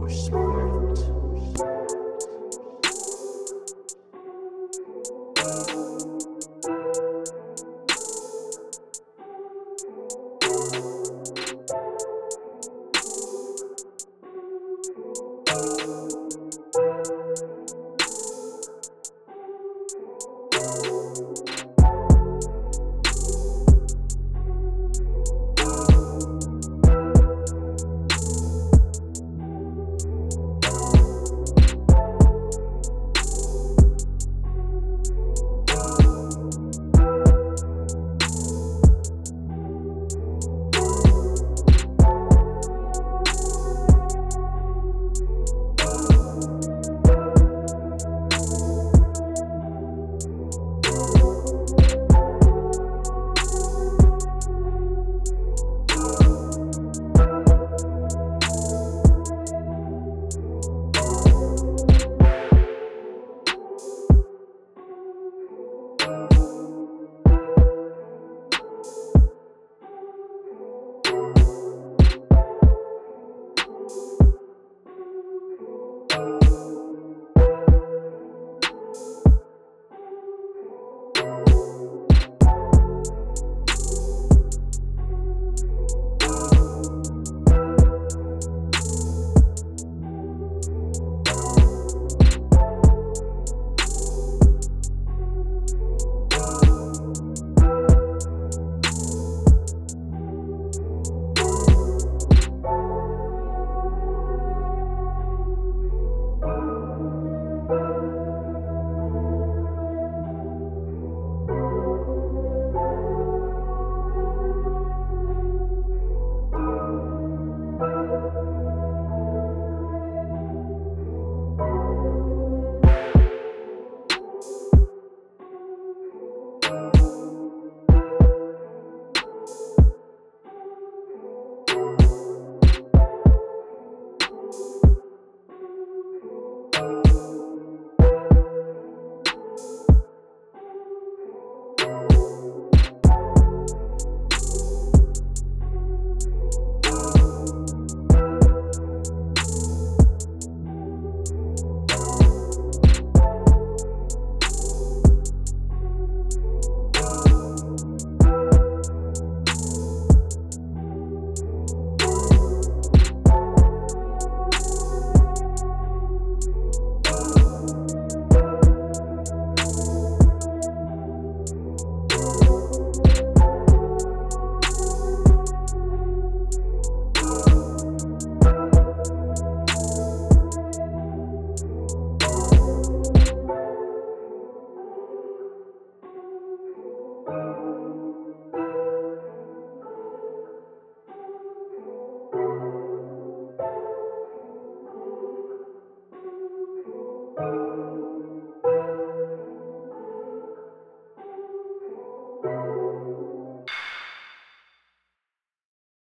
or Spirit.